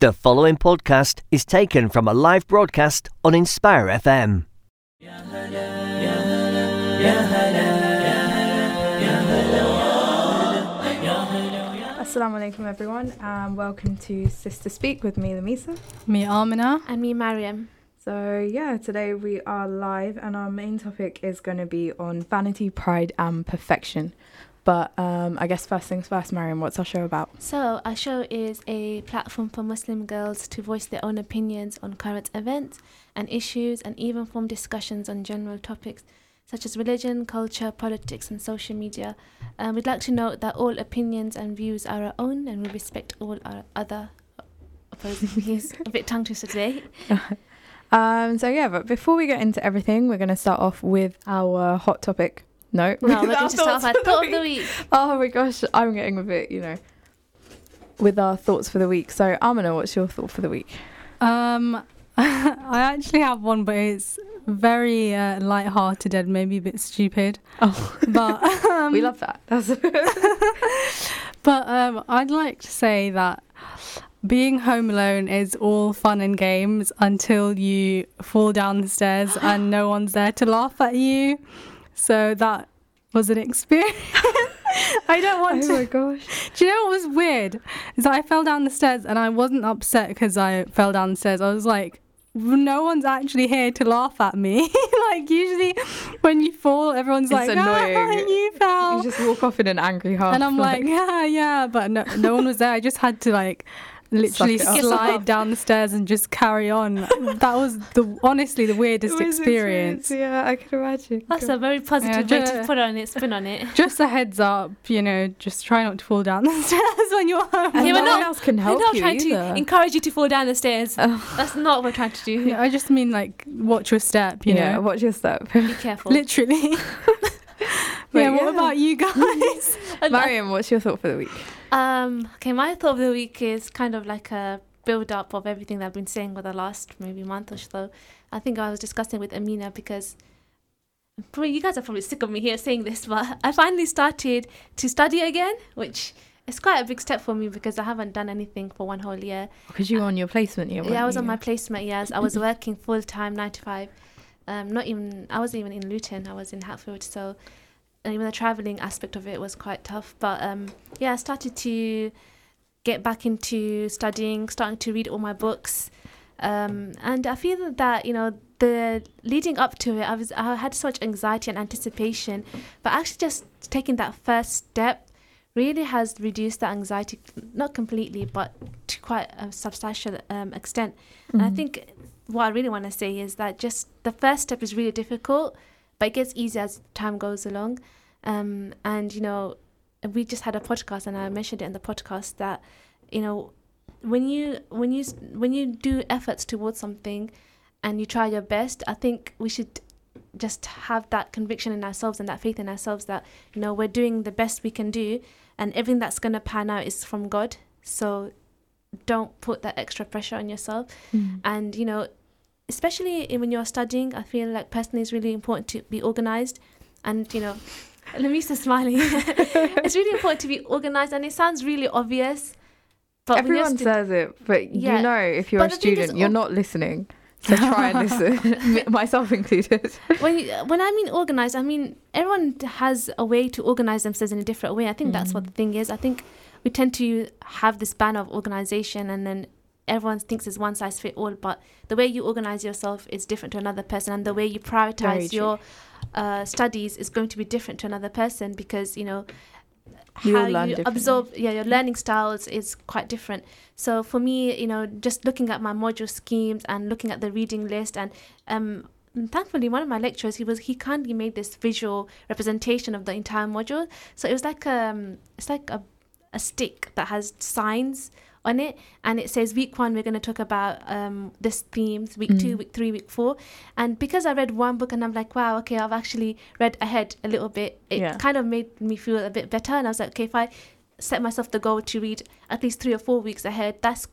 The following podcast is taken from a live broadcast on Inspire FM. Assalamu alaikum everyone and welcome to Sister Speak with me Lamisa. Me, Amina. And me, Mariam. So yeah, today we are live and our main topic is going to be on vanity, pride and perfection. But um, I guess first things first, Mariam, what's our show about? So, our show is a platform for Muslim girls to voice their own opinions on current events and issues and even form discussions on general topics such as religion, culture, politics, and social media. Um, we'd like to note that all opinions and views are our own and we respect all our other opposing views. A bit tongue twister today. Um, so yeah, but before we get into everything, we're going to start off with our hot topic. No, No, we're Our going to start off thoughts at for thought of the week. Oh my gosh, I'm getting a bit, you know, with our thoughts for the week. So Amina, what's your thought for the week? Um, I actually have one, but it's very uh, light-hearted and maybe a bit stupid. Oh, But um, we love that. That's But um, I'd like to say that being home alone is all fun and games until you fall down the stairs and no one's there to laugh at you. So that was an experience. I don't want oh to. Oh my gosh. Do you know what was weird? Is that I fell down the stairs and I wasn't upset because I fell down the stairs. I was like, no one's actually here to laugh at me. like usually when you fall, everyone's It's like, ah, annoying. you fell. You just walk off in an angry heart. and I'm like, yeah, yeah, but no, no one was there. I just had to like literally Suck it up. slide down the stairs and just carry on. that was the honestly the weirdest experience. Yeah, I can imagine. That's God. a very positive Yeah, way to put on it, spin on it. Just a heads up, you know, just try not to fall down the stairs when you're home. and Yeah, no we're one not- else can We're not you trying either. to encourage you to fall down the stairs. Oh. That's not what we're trying to do. Yeah, I just mean like watch your step, you yeah, know. watch your step. Be careful. Literally. But yeah, what yeah. about you guys? Mariam, what's your thought for the week? Um, okay, my thought of the week is kind of like a build up of everything that I've been saying for the last maybe month or so. I think I was discussing with Amina because probably you guys are probably sick of me here saying this, but I finally started to study again, which is quite a big step for me because I haven't done anything for one whole year. Because you were on your placement year. yeah, I weren't was on my placement years. I was working full time, nine to five. Um, not even I wasn't even in Luton. I was in Hatfield. So, and even the traveling aspect of it was quite tough. But um, yeah, I started to get back into studying, starting to read all my books, um, and I feel that you know the leading up to it, I was I had such anxiety and anticipation, but actually just taking that first step really has reduced that anxiety, not completely, but to quite a substantial um, extent. And I Mhm. think what I really want to say is that just the first step is really difficult, but it gets easier as time goes along. Um, and you know, we just had a podcast, and I mentioned it in the podcast that you know, when you when you when you do efforts towards something, and you try your best, I think we should just have that conviction in ourselves and that faith in ourselves that you know we're doing the best we can do, and everything that's gonna pan out is from God. So don't put that extra pressure on yourself Mm. and you know especially in- when you're studying i feel like personally it's really important to be organized and you know let me start smiling it's really important to be organized and it sounds really obvious but Everyone stu- says it, but Yeah. you know if you're But a student, you're not listening. So try and listen, myself included. when you, when I mean organized, I mean everyone has a way to organize themselves in a different way. I think that's what mm. the thing is. I think we tend to have this ban of organization, and then everyone thinks it's one size fit all. But the way you organize yourself is different to another person, and the way you prioritize your uh, studies is going to be different to another person because you know how learn you absorb yeah your learning styles is quite different. So for me you know just looking at my module schemes and looking at the reading list and um and thankfully one of my lecturers he was he kindly made this visual representation of the entire module. So it was like um it's like a a stick that has signs on it and it says week one we're going to talk about um this themes week two Mm. week three week four and because i read one book and i'm like wow okay i've actually read ahead a little bit it Yeah. kind of made me feel a bit better and i was like okay if i set myself the goal to read at least three or four weeks ahead that's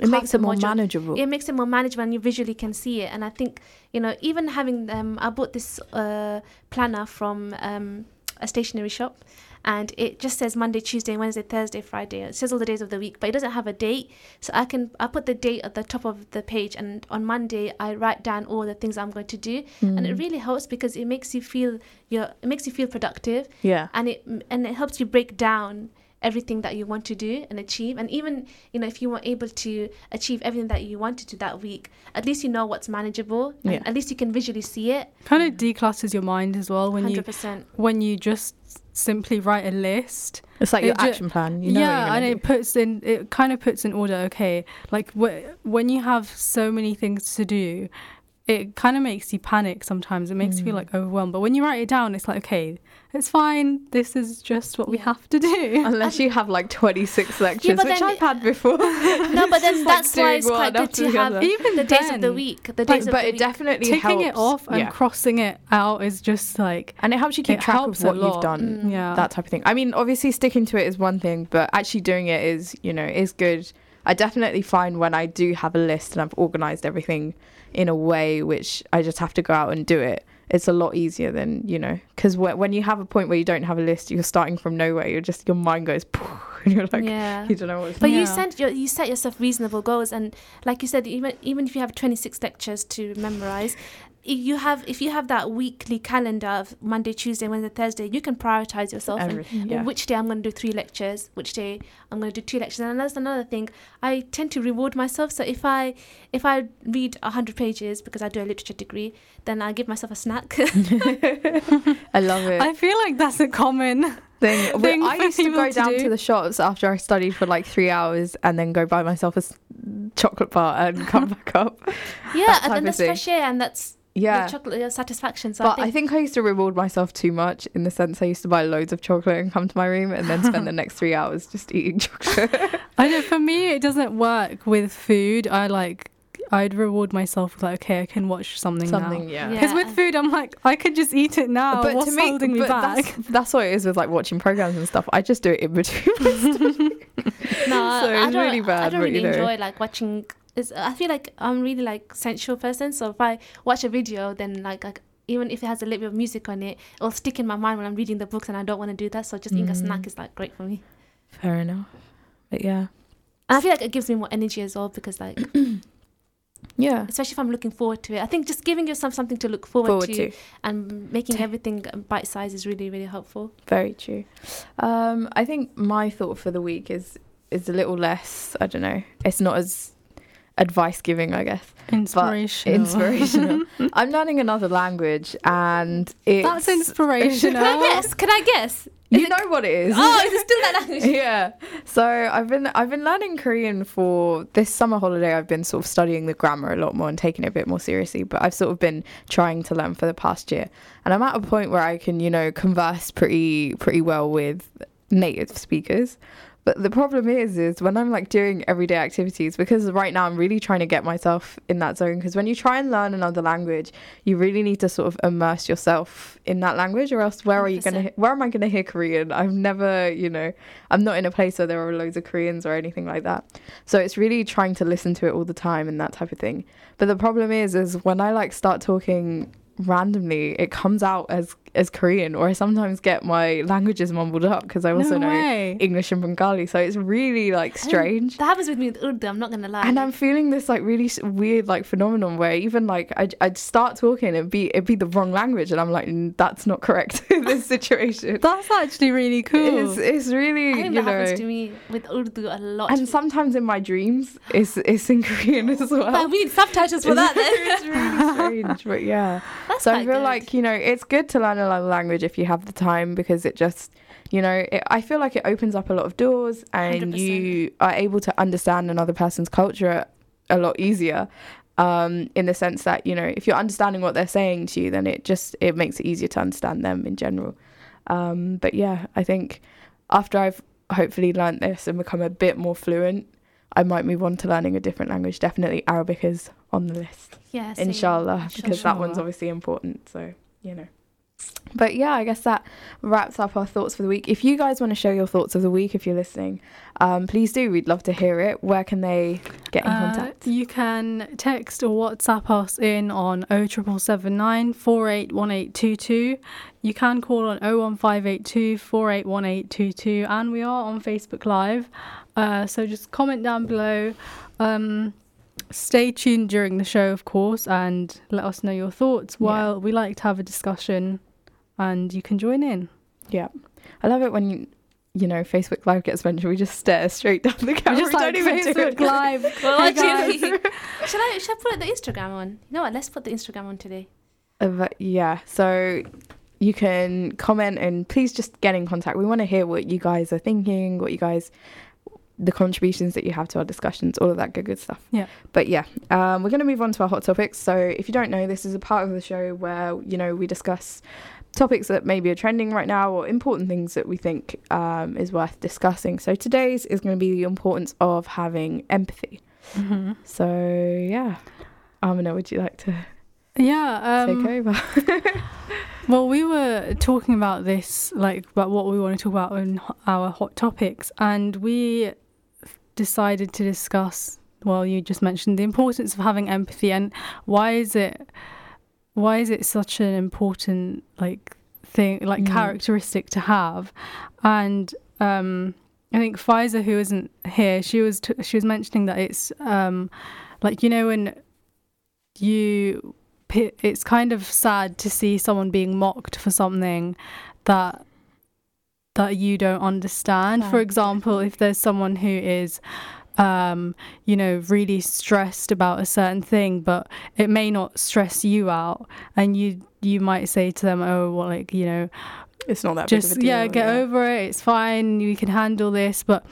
It makes it more module. manageable. it makes it more manageable and you visually can see it and i think you know even having um i bought this uh planner from um a stationery shop, and it just says Monday, Tuesday, Wednesday, Thursday, Friday. It says all the days of the week, but it doesn't have a date. So I can I put the date at the top of the page, and on Monday I write down all the things I'm going to do, and Mm. it really helps because it makes you feel you it makes you feel productive, yeah. and it and it helps you break down everything that you want to do and achieve and even you know if you weren't able to achieve everything that you wanted to that week at least you know what's manageable and Yeah. at least you can visually see it Kind of declutters your mind as well when you 100% when you just simply write a list. It's like It your ju- action plan. You know yeah, you're and gonna it puts in it kind of puts in order. Okay, like wh- when you have so many things to do, it kind of makes you panic sometimes. It makes you feel Mm. like overwhelmed. But when you write it down, it's like okay, it's fine. This is just what we have to do. Unless you have like 26 lectures, but which then I've had before. no but then like, that's why it's quite good to have. Even the days of the week the but days of the week. but the it week definitely ticking helps. it off and yeah. crossing it out is just like and it helps you keep track of what you've done. Mm. yeah. that type of thing. I mean, obviously sticking to it is one thing, but actually doing it is, you know, is good. I definitely find when I do have a list and I've organized everything in a way which I just have to go out and do it. It's a lot easier than you know, because when when you have a point where you don't have a list, you're starting from nowhere. You're just your mind goes, and you're like, yeah you don't know what's. But you Yeah. set your, you set yourself reasonable goals, and like you said, even even if you have twenty six lectures to memorize, you have if you have that weekly calendar of Monday, Tuesday, Wednesday, Thursday, you can prioritize yourself and yeah. which day I'm going to do three lectures, which day I'm going to do two lectures, and that's another thing. I tend to reward myself. So if I if I read hundred pages because I do a literature degree, then I give myself a snack. I love it. I feel like that's a common. thing. Thing I used to go to down do. to the shops after I studied for like three hours and then go buy myself a s- chocolate bar and come back up. yeah, and then that's fresh air, and that's Yeah. the chocolate your satisfaction. So but I think, I used to reward myself too much in the sense I used to buy loads of chocolate and come to my room and then spend the next three hours just eating chocolate. I know for me it doesn't work with food. I like I'd reward myself with like okay, I can watch something, Something, now. yeah. Because Yeah. with food, I'm like I could just eat it now. but What's to me, holding me but back? That's, that's what it is with like watching programs and stuff. I just do it in between. my no, so I it's don't, really bad, I don't really you know. enjoy like watching. It's, I feel like I'm really like sensual person. So if I watch a video, then like, like even if it has a little bit of music on it, it'll stick in my mind when I'm reading the books, and I don't want to do that. So just eating a snack Mm. is like great for me. Fair enough. But yeah. And I feel like it gives me more energy as well because like, Yeah. especially if I'm looking forward to it. I think just giving yourself something to look forward, Forward to, to. and making everything bite size is really really helpful. Very true. Um, I think my thought for the week is is a little less. I don't know. It's not as advice giving, I guess. Inspirational. Inspirational. I'm learning another language, and it's That's inspirational. Can I guess? Can I guess? You know what it is. Oh, is it still that language? yeah. So I've been I've been learning Korean for this summer holiday. I've been sort of studying the grammar a lot more and taking it a bit more seriously. But I've sort of been trying to learn for the past year, and I'm at a point where I can you know converse pretty pretty well with native speakers. But the problem is, is when I'm like doing everyday activities, because right now I'm really trying to get myself in that zone. Because when you try and learn another language, you really need to sort of immerse yourself in that language, or else where are you gonna? 100%. Where am I gonna hear Korean? I've never, you know, I'm not in a place where there are loads of Koreans or anything like that. So it's really trying to listen to it all the time and that type of thing. But the problem is, is when I like start talking randomly, it comes out as as Korean, or I sometimes get my languages mumbled up because I also no know. English and Bengali. So it's really like strange. That happens with me with Urdu. I'm not gonna lie. And I'm feeling this like really weird like phenomenon where even like I'd, I'd start talking and be it'd be the wrong language and I'm like "Mm, that's not correct in this situation. That's actually really cool. It's, it's really I think you that happens to me with Urdu a lot. and sometimes in my dreams it's it's in Korean as well. But we need subtitles for that. Then. it's really strange, but yeah. That's so I feel good. like you know it's good to learn another language if you have the time because it just you know it, I feel like it opens up a lot of doors and 100%. you are able to understand another person's culture a lot easier um, in the sense that you know if you're understanding what they're saying to you then it just it makes it easier to understand them in general. Um, but yeah I think after I've hopefully learnt this and become a bit more fluent I might move on to learning a different language. Definitely Arabic is on the list. Yeah, inshallah because that one's obviously important so you know but yeah, I guess that wraps up our thoughts for the week. If you guys want to share your thoughts of the week, if you're listening, um, please do. We'd love to hear it. Where can they get in Uh, contact? you can text or WhatsApp us in on 07779 481822. You can call on 01582 481822. And we are on Facebook Live. Uh, so just comment down below. Um, stay tuned during the show, of course, and let us know your thoughts. Yeah. While we like to have a discussion, and you can join in. Yeah, I love it when you, you know Facebook Live gets mentioned. We just stare straight down the camera. just We like don't even Facebook it. Live. Well, Hey, actually, guys. should I should I put the Instagram on? You know what? Let's put the Instagram on today. Uh, but yeah, so you can comment and please just get in contact. We want to hear what you guys are thinking, what you guys, the contributions that you have to our discussions, all of that good, good stuff. Yeah. But yeah, um, we're going to move on to our hot topics. So if you don't know, this is a part of the show where, you know, we discuss topics that maybe are trending right now or important things that we think um, is worth discussing. So today's is going to be the importance of having empathy. hmm So yeah, Amina, would you like to Yeah. Um, take over? Well, we were talking about this, like about what we want to talk about in our hot topics, and we decided to discuss. Well, you just mentioned the importance of having empathy, and why is it, why is it such an important like thing, like Mm. characteristic to have, and um, I think Faiza, who isn't here, she was t- she was mentioning that it's um, like you know when you it's kind of sad to see someone being mocked for something that that you don't understand. For example, if there's someone who is um you know really stressed about a certain thing but it may not stress you out. And you you might say to them oh well like you know It's not that big of just a deal. yeah. get over it. It's fine. You can handle this. But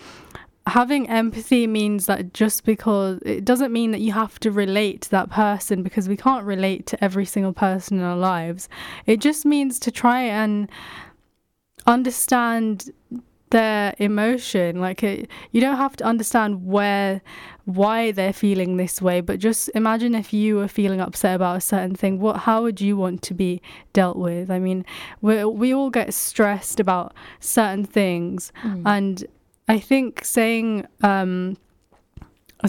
having empathy means that just because it doesn't mean that you have to relate to that person because we can't relate to every single person in our lives. It just means to try and understand their emotion like it, you don't have to understand where why they're feeling this way but just imagine if you were feeling upset about a certain thing what how would you want to be dealt with i mean we we all get stressed about certain things Mm. and i think saying um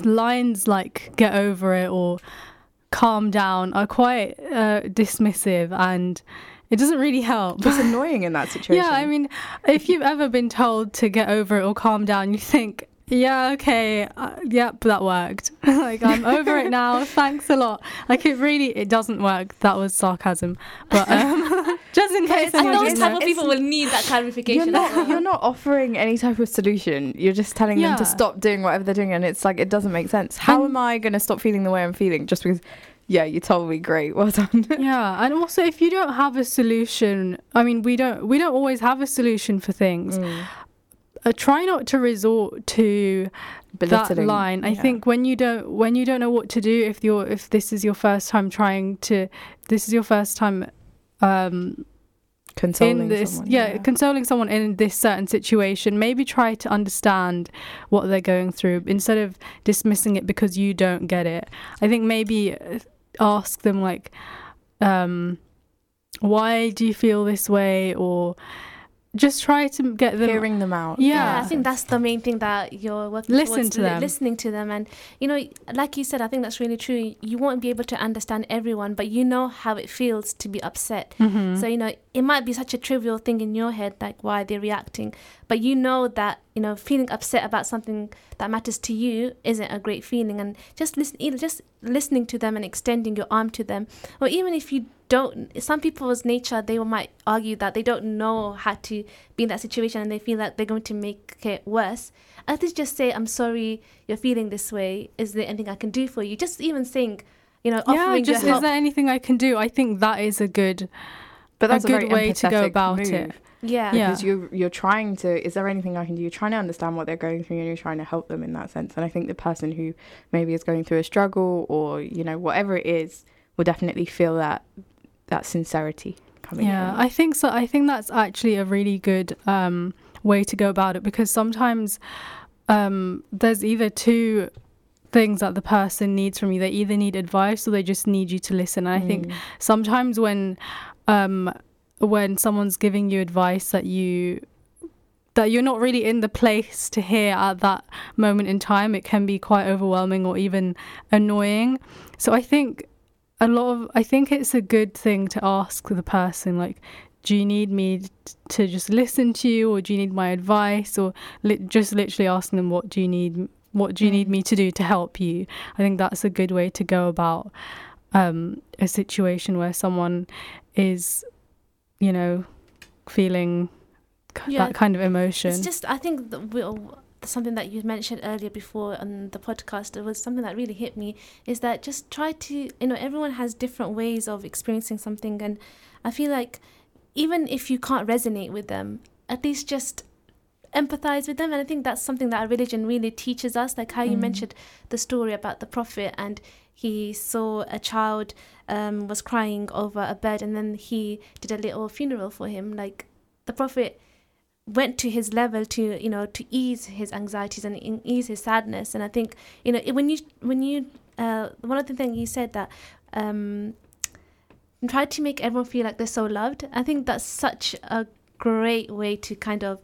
lines like get over it or calm down are quite uh, dismissive and it doesn't really help It's annoying in that situation. yeah, I mean, if you've ever been told to get over it or calm down, you think, yeah, okay, uh, yep, that worked. like I'm over it now. Thanks a lot. Like it really, it doesn't work. That was sarcasm, but um, just in case it's And those type of people will need that you're clarification. not well. you're not offering any type of solution. You're just telling them to stop doing whatever they're doing, and it's like it doesn't make sense. How And- am I going to stop feeling the way I'm feeling just because? Yeah, you told me. Great, well done. yeah, and also if you don't have a solution, I mean, we don't we don't always have a solution for things. Mm. Uh, try not to resort to that line. I Yeah. think when you don't when you don't know what to do, if you're if this is your first time trying to, this is your first time. Um, consoling in this someone, yeah, consoling someone in this certain situation maybe try to understand what they're going through instead of dismissing it because you don't get it i think maybe uh, ask them like um why do you feel this way? Or just try to get them hearing them out. Yeah. Yeah, I think that's the main thing that you're working Listen towards, to them. listening to them, and you know, like you said, I think that's really true. You won't be able to understand everyone, but you know how it feels to be upset. Mhm. So you know, it might be such a trivial thing in your head, like why they're reacting, but you know that you know feeling upset about something that matters to you isn't a great feeling, and just listen, just listening to them and extending your arm to them, or even if you don't, some people's nature they might argue that they don't know how to be in that situation and they feel that they're going to make it worse. At least just say, "I'm sorry, you're feeling this way. Is there anything I can do for you?" Just even saying, you know, yeah offering just your is there anything i can do i think that is a good but that's a a, very good way to go empathetic about move. it. yeah. Yeah. because you're you're trying to is there anything i can do you're trying to understand what they're going through and you're trying to help them in that sense and i think the person who maybe is going through a struggle or you know whatever it is will definitely feel that that sincerity coming in. yeah out. i think so i think that's actually a really good um way to go about it because sometimes um there's either two things that the person needs from you they either need advice or they just need you to listen and i think Mm. sometimes when um when someone's giving you advice that you that you're not really in the place to hear at that moment in time it can be quite overwhelming or even annoying so i think a lot of i think it's a good thing to ask the person like do you need me to just listen to you or do you need my advice or li- just literally asking them what do you need what do you need Mm. me to do to help you? I think that's a good way to go about um, a situation where someone is you know feeling Yeah, that kind of emotion. It's just I think that we something that you mentioned earlier before on the podcast. It was something that really hit me. Is that just try to you know everyone has different ways of experiencing something, and I feel like even if you can't resonate with them, at least just empathize with them and i think that's something that our religion really teaches us like how you Mm. mentioned the story about the prophet and he saw a child um, was crying over a bed and then he did a little funeral for him like the prophet went to his level to you know to ease his anxieties and ease his sadness. And i think you know when you when you uh, one of the things he said that um try to make everyone feel like they're so loved i think that's such a great way to kind of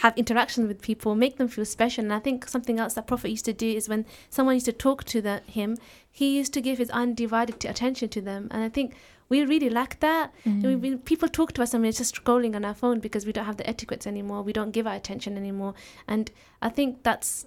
have interaction with people make them feel special. And i think something else that prophet used to do is when someone used to talk to the, him he used to give his undivided attention to them. And i think we really lack that Mm. we, we, people talk to us and we're just scrolling on our phone because we don't have the etiquettes anymore. We don't give our attention anymore. And I think that's,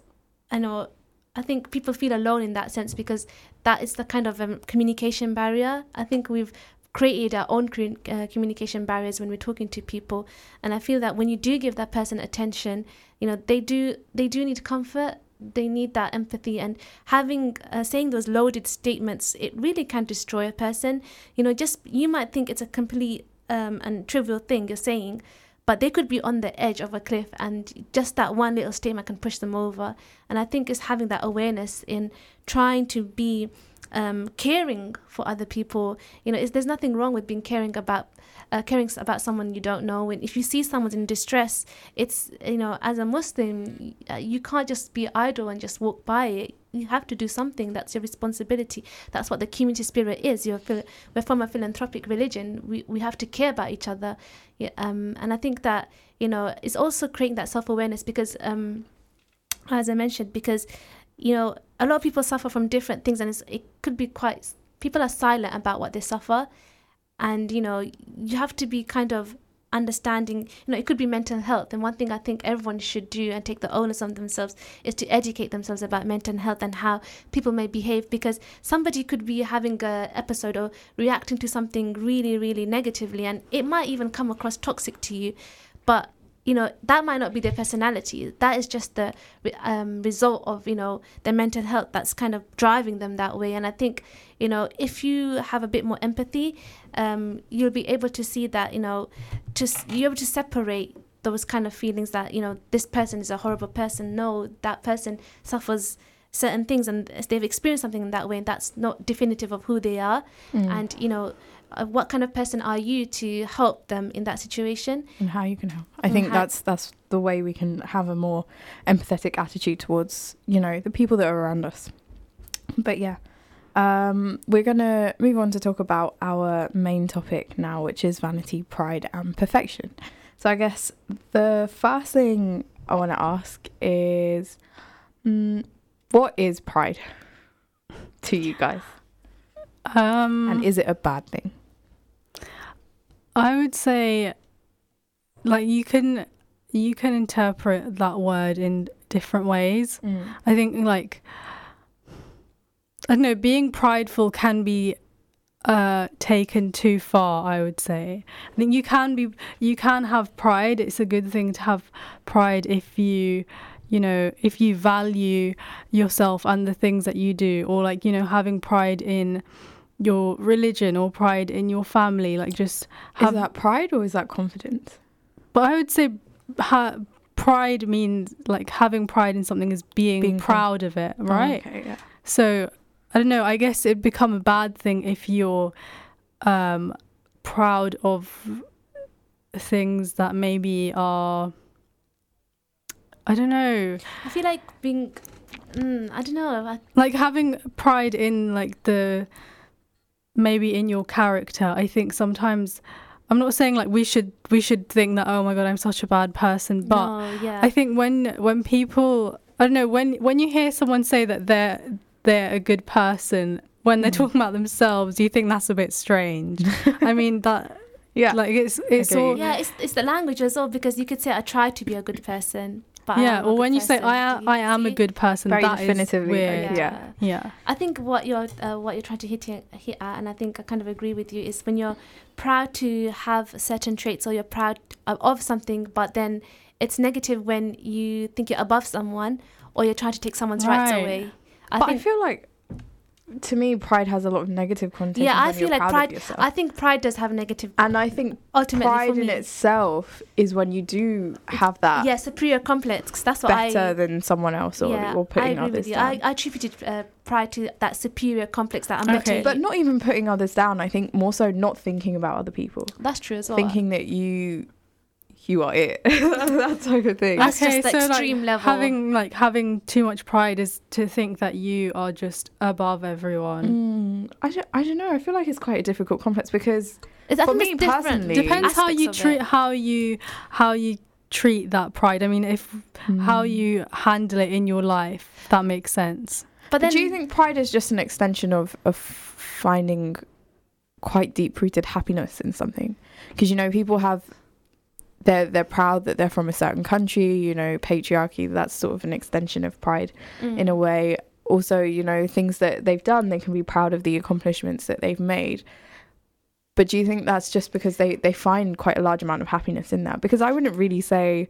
I know, I think people feel alone in that sense because that is the kind of um, communication barrier. I think we've created our own uh, communication barriers when we're talking to people. And I feel that when you do give that person attention, you know, they do they do need comfort. They need that empathy and having uh, saying those loaded statements. It really can destroy a person you know just you might think it's a complete um, and trivial thing you're saying but they could be on the edge of a cliff and just that one little statement can push them over and i think it's having that awareness in trying to be um, caring for other people. You know there's nothing wrong with being caring about uh, caring about someone you don't know. And if you see someone's in distress it's you know as a muslim uh, you can't just be idle and just walk by it. You have to do something. That's your responsibility. That's what the community spirit is. You're we're from a philanthropic religion. We, we have to care about each other. Yeah, um, and i think that you know it's also creating that self-awareness because um, as i mentioned because you know a lot of people suffer from different things and it could be quite people are silent about what they suffer. And you know you have to be kind of understanding you know it could be mental health. And one thing i think everyone should do and take the onus on themselves is to educate themselves about mental health and how people may behave because somebody could be having a episode or reacting to something really really negatively and it might even come across toxic to you. But you know that might not be their personality. That is just the um, result of you know their mental health that's kind of driving them that way. And i think you know if you have a bit more empathy um, you'll be able to see that you know just you're able to separate those kind of feelings that you know this person is a horrible person. No that person suffers certain things and they've experienced something in that way and that's not definitive of who they are. Mm. and you know uh, what kind of person are you to help them in that situation and how you can help. I And think how- that's that's the way we can have a more empathetic attitude towards you know the people that are around us. But yeah, um, we're gonna move on to talk about our main topic now, which is vanity, pride, and perfection. So I guess the first thing I want to ask is, mm, what is pride to you guys, um and is it a bad thing? I would say like you can you can interpret that word in different ways. I think like I don't know, being prideful can be uh taken too far, I would say. I think you can be you can have pride. It's a good thing to have pride if you you know, if you value yourself and the things that you do or like, you know, having pride in your religion or pride in your family, like just have Is that pride or is that confidence? but I would say ha- pride means like having pride in something is being, Being proud. proud of it, right? Oh, okay, yeah. So I don't know. I guess it'd become a bad thing if you're um, proud of things that maybe are. I don't know, i feel like being mm, i don't know I, like having pride in like the maybe in your character. I think sometimes I'm not saying like we should we should think that oh my god I'm such a bad person, but no, yeah. I think when when people I don't know when when you hear someone say that they're they're a good person when they're Mm. talking about themselves, you think that's a bit strange. I mean that Yeah. like it's it's Agree. all yeah, it's it's the language as well because you could say I try to be a good person, but yeah. am a Or when you say. I am I am a good person, Very that is definitively, weird. like, yeah. yeah. I think what you're uh, what you're trying to hit hit at, and I think I kind of agree with you, is when you're proud to have certain traits or you're proud of, of something, but then it's negative when you think you're above someone or you're trying to take someone's rights away. I but think I feel like, to me, pride has a lot of negative connotations. yeah, I feel like pride. I think pride does have negative. and I think Ultimately, pride in itself is when you do have that yeah, superior complex. That's what better I. than someone else or, yeah, or I agree others with you. down. I, I attributed uh, pride to that superior complex that I'm Okay. better. but not even putting others down. I think more so not thinking about other people, that's true as well. thinking that you you are it. that type of thing. That's okay, just the so extreme like, level. Having like having too much pride is to think that you are just above everyone. Mm, I don't, I don't know. I feel like it's quite a difficult complex because It's, I for me different. personally- Depends how you treat how you how you treat that pride. I mean, if how Mm. you handle it in your life, that makes sense. But then do you think pride is just an extension of of finding quite deep rooted happiness in something? Because you know people have they're they're proud that they're from a certain country. You know, patriarchy. That's sort of an extension of pride Mm. in a way. Also, you know, things that they've done, they can be proud of the accomplishments that they've made. But do you think that's just because they they find quite a large amount of happiness in that? Because I wouldn't really say.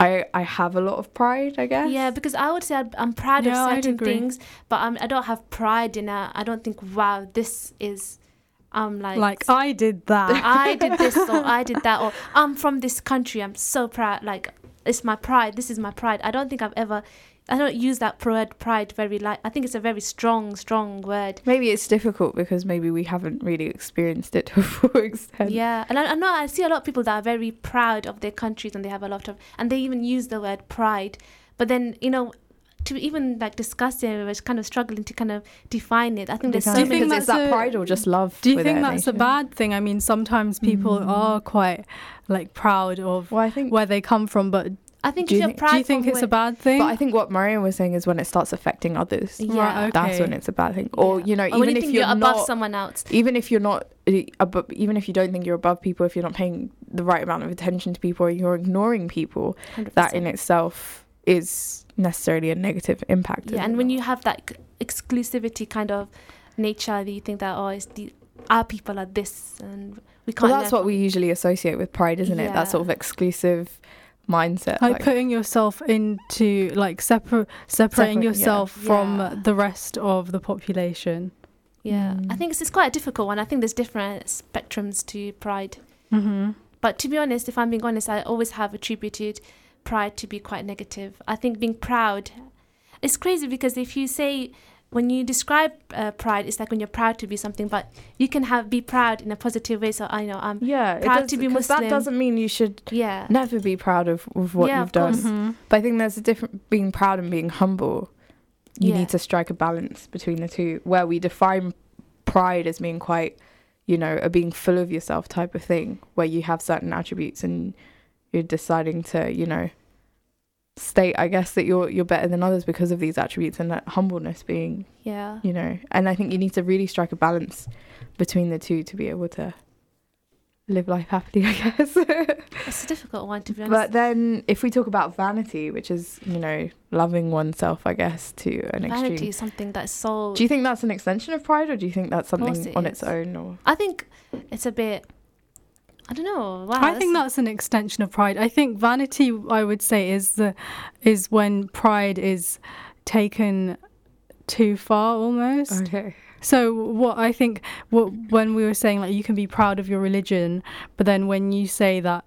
I, I have a lot of pride, I guess. Yeah, because I would say I'm- I'm proud Yeah, of certain things, but I'm, I don't have pride in it. I don't think, wow, this is, I'm like, Like I did that. I did this or I did that, or I'm from this country. I'm so proud. Like, it's my pride. This is my pride. I don't think I've ever, I don't use that word pride very like. I think it's a very strong, strong word. Maybe it's difficult because maybe we haven't really experienced it to a full extent. Yeah, and I, I know I see a lot of people that are very proud of their countries and they have a lot of, and they even use the word pride. But then you know, to even like discuss it, we're kind of struggling to kind of define it. I think there's so Do you Do you many. think think it's that a- pride or just love? Do you think their that's a bad thing? I mean, sometimes people Mm. are quite like proud of Well, I think. where they come from, but I think Do if you you're think- do you think it's where- a bad thing? But I think what Mariam was saying is when it starts affecting others, Yeah. Right, okay. that's when it's a bad thing. Or Yeah. you know, Or even when you if think you're, you're above not, someone else. even if you're not, uh, above, even if you don't think you're above people, if you're not paying the right amount of attention to people, or you're ignoring people, 100%. that in itself is necessarily a negative impact. yeah, and when you have that exclusivity kind of nature, that you think that oh, it's the our people are this, and we can't. well, that's what we usually associate with pride, isn't it? That sort of exclusive mindset. like, like- putting yourself into like separ- separating Separate, yeah. yourself from Yeah. the rest of the population. Yeah, I Mm. think it's, it's quite a difficult one. I think there's different spectrums to pride. Mm-hmm. But to be honest, if I'm being honest, I always have attributed pride to be quite negative. I think being proud, it's crazy because if you say when you describe uh, pride, it's like when you're proud to be something, but you can have be proud in a positive way. So I know I'm yeah, proud does- to Muslim. That doesn't mean you should yeah never be proud of, of what Yeah, you've of done. Mm-hmm. But I think there's a different being proud and being humble. You Yeah. need to strike a balance between the two, where we define pride as being quite, you know, a being full of yourself type of thing, where you have certain attributes and you're deciding to, you know, state, I guess, that you're you're better than others because of these attributes, and that humbleness being, yeah. you know, and I think you need to really strike a balance between the two to be able to live life happily, I guess. It's a difficult one to be honest. But then, if we talk about vanity, which is you know loving oneself, I guess to an Vanity extreme. is something that's so. Do you think that's an extension of pride, or do you think that's something it on is. its own? Or I think it's a bit. I don't know. Wow, I think that's an extension of pride. I think vanity, I would say, is the is when pride is taken too far almost. okay, So what I think, what when we were saying like you can be proud of your religion, but then when you say that,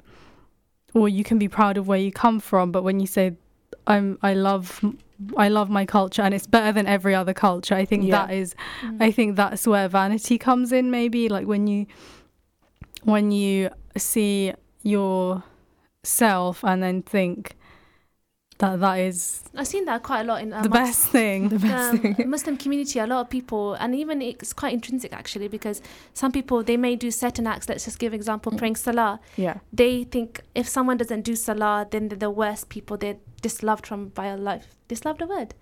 or you can be proud of where you come from, but when you say, I'm I love I love my culture and it's better than every other culture. I think Yeah. that is Mm. I think that's where vanity comes in maybe like when you when you see yourself and then think that that is I've seen that quite a lot in the best thing. The best um, thing. Muslim community, a lot of people, and even it's quite intrinsic actually, because some people they may do certain acts. Let's just give example, Mm. praying salah. Yeah. They think if someone doesn't do salah, then they're the worst people. They're disloved from by Allah. Disloved a word?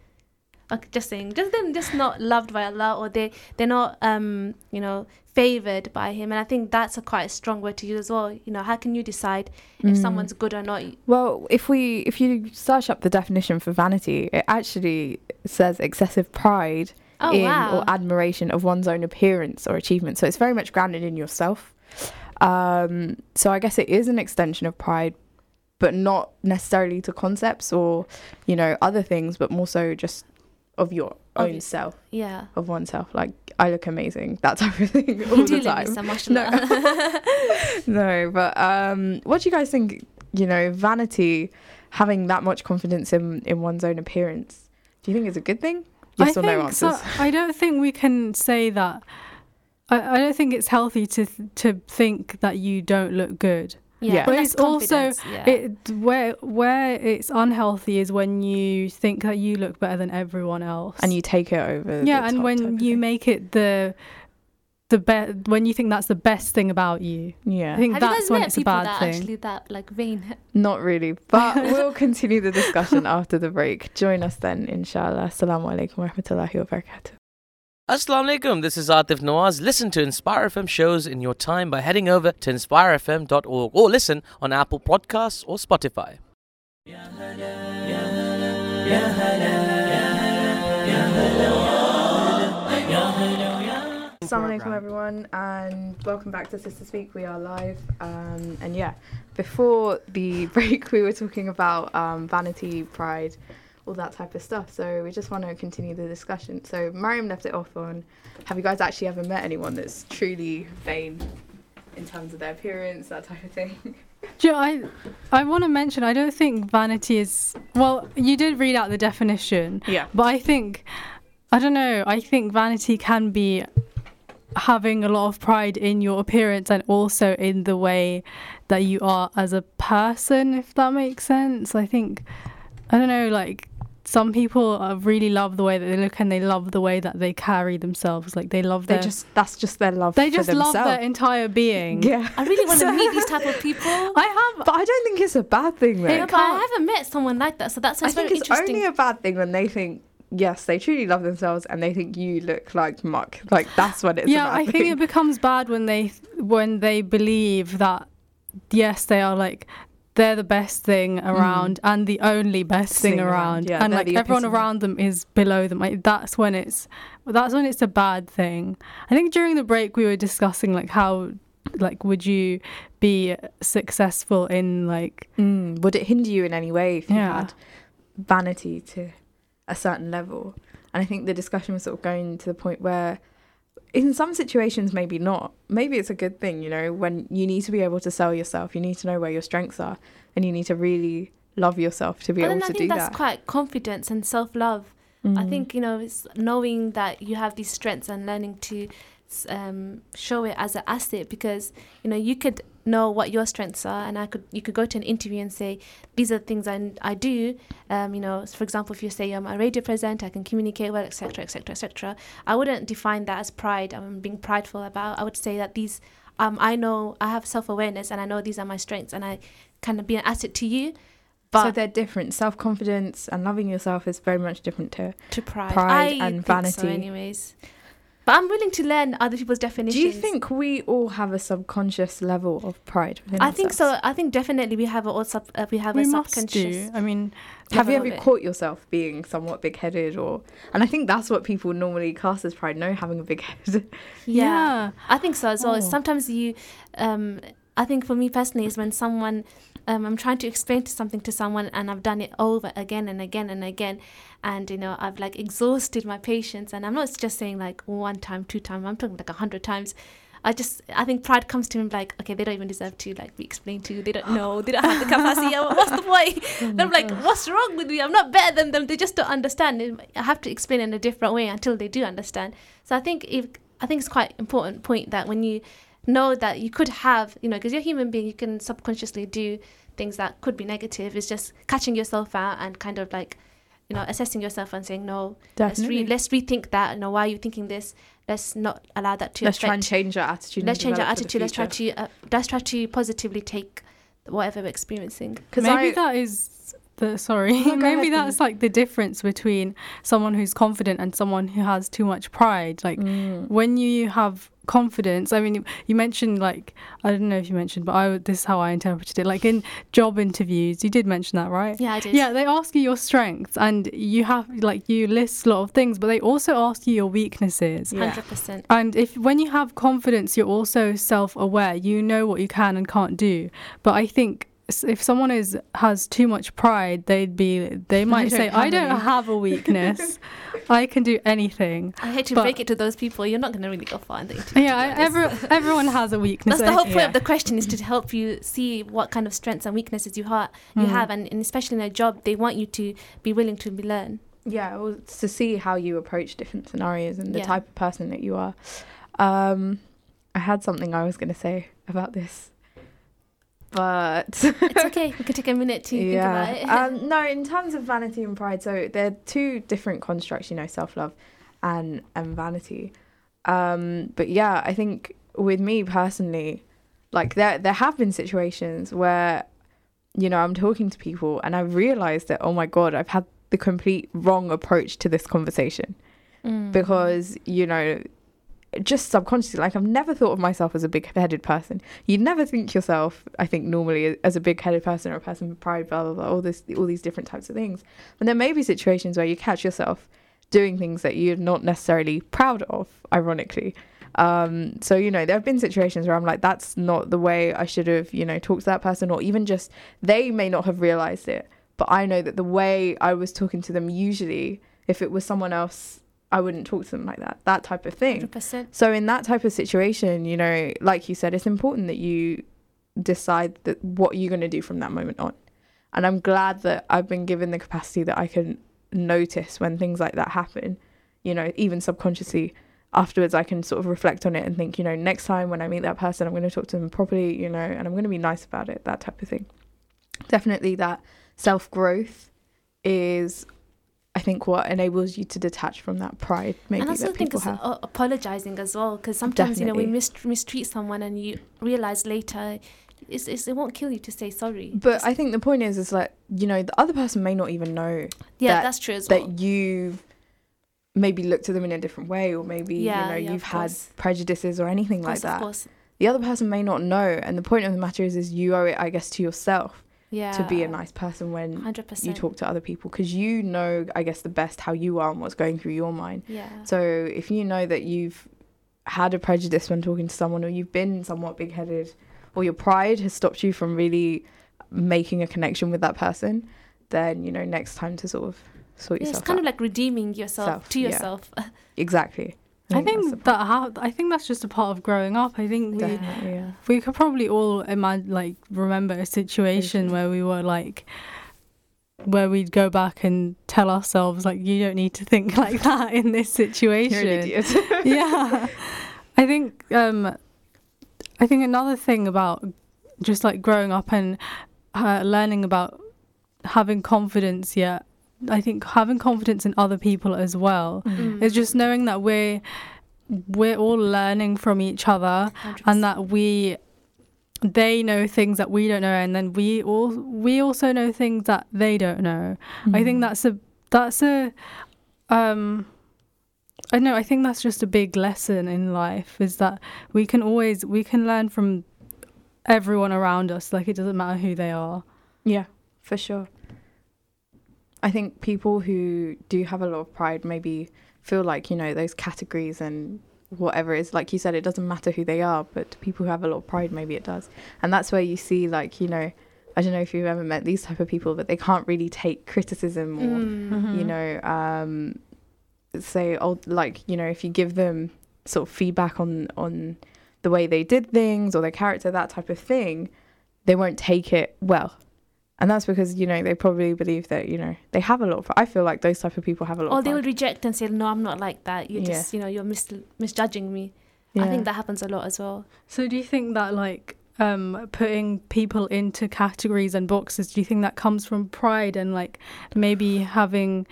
Okay, just saying, just them, just not loved by Allah, or they they're not um you know favored by Him. And I think that's a quite a strong word to use as well. You know, how can you decide if Mm. someone's good or not? Well, if we if you search up the definition for vanity, it actually says excessive pride Oh in wow! or admiration of one's own appearance or achievement. So it's very much grounded in yourself. Um, so I guess it is an extension of pride, but not necessarily to concepts or you know other things, but more so just of your Of own self, yeah. of oneself. Like I look amazing, that type of thing all You the time. No. no, but um, what do you guys think? You know, vanity, having that much confidence in in one's own appearance. Do you think it's a good thing? Yes I or no think so- answers. I don't think we can say that. I, I don't think it's healthy to to think that you don't look good. Yeah. but But it's it's also- yeah. It where where it's unhealthy is when you think that you look better than everyone else. and you take it over. yeah, the and when you thing. make it the the be- when you think that's the best thing about you. yeah, I think Have you that's guys when met it's a people bad that thing. actually that like vain? not really, but we'll continue the discussion after the break. Join us then, inshallah. Assalamu alaikum wa rahmatullahi wa barakatuh. Assalamu alaikum, this is Atif Nawaz. Listen to Inspire FM shows in your time by heading over to inspirefm.org or listen on Apple Podcasts or Spotify. Assalamu alaikum everyone and welcome back to Sister Speak. We are live. Um, and yeah, before the break we were talking about um, vanity, pride, all that type of stuff. So we just want to continue the discussion. So Mariam left it off on have you guys actually ever met anyone that's truly vain in terms of their appearance, that type of thing? Do you know, I I want to mention I don't think vanity is well. You did read out the definition, Yeah. but I think I don't know. I think vanity can be having a lot of pride in your appearance and also in the way that you are as a person. If that makes sense, I think I don't know. Like some people uh, really love the way that they look and they love the way that they carry themselves. Like they love They just that's just their love they for just love their entire being. yeah. I really want to meet these type of people. I have But I don't think it's a bad thing though. Yeah, but I haven't met someone like that, so that's I very think it's interesting. only a bad thing when they think yes, they truly love themselves and they think you look like muck. Like that's what it's yeah, a bad I thing. think it becomes bad when they when they believe that yes, they are like they're the best thing around and the only best thing Mm. Thing around, around, yeah, and like everyone around them is below them. Like that's when it's that's when it's a bad thing. I think during the break we were discussing like how like would you be successful in like Mm, would it hinder you in any way if you Yeah. had vanity to a certain level? And I think the discussion was sort of going to the point where, in some situations, maybe not. Maybe it's a good thing, you know, when you need to be able to sell yourself, you need to know where your strengths are, and you need to really love yourself to be but able then I to think do that's that. quite confidence and self love. I Mm. think you know it's knowing that you have these strengths and learning to um, show it as an asset because you know you could know what your strengths are and I could you could go to an interview and say these are the things I, I do um, you know for example if you say I'm a radio presenter I can communicate well etc etc etc I wouldn't define that as pride I'm being prideful about I would say that these um, I know I have self-awareness and I know these are my strengths and I can be an asset to you but so they're different. Self confidence and loving yourself is very much different to. to pride. Pride and think so vanity. anyways. But I'm willing to learn other people's definitions. Do you think we all have a subconscious level of pride? Within I think so. I think definitely we have a all sub, uh, we have we a must subconscious. do. I mean, Have you ever caught yourself being somewhat big-headed, or? And I think that's what people normally class as pride. No, having a big head. Yeah. yeah. I think so as well. Oh. Sometimes you, um, I think for me personally is when someone, um, I'm trying to explain to something to someone and I've done it over again and again and again, and you know I've like exhausted my patience and I'm not just saying like one time, two times. I'm talking like a hundred times. I just I think pride comes to me like okay they don't even deserve to like be explained to. They don't know. They don't have the capacity. What's the point? And I'm like what's wrong with me? I'm not better than them. They just don't understand. I have to explain in a different way until they do understand. So I think if I think it's quite important point that when you know that you could have, you know, because you're a human being, you can subconsciously do things that could be negative. It's just catching yourself out and kind of like, you know, assessing yourself and saying, no, let's, re- let's rethink that. You know, why are you thinking this? Let's not allow that to let's affect try and change our attitude. let's change our develop for the attitude. Let's try to uh, let's try to positively take whatever we're experiencing. 'Cause maybe I- that is the sorry. No, maybe ahead, that's like the difference between someone who's confident and someone who has too much pride. Like Mm. when you have confidence i mean you, you mentioned like i don't know if you mentioned but i would- this is how i interpreted it like in job interviews you did mention that right Yeah, I did. yeah they ask you your strengths and you have like you list a lot of things but they also ask you your weaknesses Yeah. hundred percent. and if when you have confidence you're also self-aware you know what you can and can't do but i think s- if someone is has too much pride they'd be they might don't say i don't any." have a weakness i can do anything I hate to But- break it to those people. You're not going to really go far in the interview. yeah to every, everyone has a weakness That's the whole point Yeah. of the question is to help you see what kind of strengths and weaknesses you, ha- you Mm. have, and, and especially in a job, they want you to be willing to be learn. Yeah, well, to see how you approach different scenarios and the Yeah. type of person that you are. Um, I had something I was going to say about this, but It's okay. we could take a minute to think about it. um, no, in terms of vanity and pride, so they're two different constructs, you know, self love and and vanity. Um, but yeah, I think with me personally, like there there have been situations where, you know, I'm talking to people and I've realized that oh my god, I've had the complete wrong approach to this conversation Mm. because you know just subconsciously like i've never thought of myself as a big-headed person. You'd never think yourself i think normally as a big-headed person or a person with pride blah blah blah all this all these different types of things. And there may be situations where you catch yourself doing things that you're not necessarily proud of ironically. Um so you know there have been situations where i'm like that's not the way i should have you know talked to that person or even just they may not have realized it but i know that the way i was talking to them usually if it was someone else I wouldn't talk to them like that. That type of thing. 100%. So in that type of situation, you know, like you said, it's important that you decide that what you're going to do from that moment on. And I'm glad that I've been given the capacity that I can notice when things like that happen. You know, even subconsciously. Afterwards, I can sort of reflect on it and think, you know, next time when I meet that person, I'm going to talk to them properly, you know, and I'm going to be nice about it. That type of thing. Definitely, that self growth is I think what enables you to detach from that pride maybe and I also that think people it's have. uh, apologizing as well because sometimes you know we mis- mistreat someone and you realize later it's, it's, it won't kill you to say sorry. But I think the point is, is like you know the other person may not even know yeah, that- that's true as well. that you maybe looked at them in a different way, or maybe Yeah, you know yeah, you've had course. prejudices or anything Of like that. Of course. The other person may not know, and the point of the matter is, is you owe it, I guess, to yourself Yeah. to be a nice person when Hundred percent. you talk to other people, because you know, I guess, the best how you are and what's going through your mind. Yeah. So if you know that you've had a prejudice when talking to someone, or you've been somewhat big headed, or your pride has stopped you from really making a connection with that person, then you know next time to sort of sort yourself. Yeah, it's kind out. of like redeeming yourself Self, to yeah. yourself. exactly. I think that ha- I think that's just a part of growing up. I think we yeah. we could probably all imagine like remember a situation where we were like where we'd go back and tell ourselves like you don't need to think like that in this situation. You're an idiot. yeah. I think um I think another thing about just like growing up and uh, learning about having confidence yeah I think having confidence in other people as well Mm. is just knowing that we're we're all learning from each other 100%. and that we they know things that we don't know and then we all we also know things that they don't know i Mm. think that's a that's a um i know i think that's just a big lesson in life is that we can always we can learn from everyone around us like it doesn't matter who they are Yeah, for sure. I think people who do have a lot of pride maybe feel like, you know, those categories and whatever it is, like you said, it doesn't matter who they are, but to people who have a lot of pride, maybe it does. And that's where you see, like, you know, I don't know if you've ever met these type of people, but they can't really take criticism or, Mm. you know, um, say, oh, like, you know, if you give them sort of feedback on, on the way they did things or their character, that type of thing, they won't take it well. And that's because, you know, they probably believe that, you know, they have a lot of, I feel like those type of people have a lot Or of they will reject and say, "No, I'm not like that. You Yeah. just, you know, you're mis- misjudging me." I think that happens a lot as well. so do you think that like um, putting people into categories and boxes, do you think that comes from pride and like maybe having?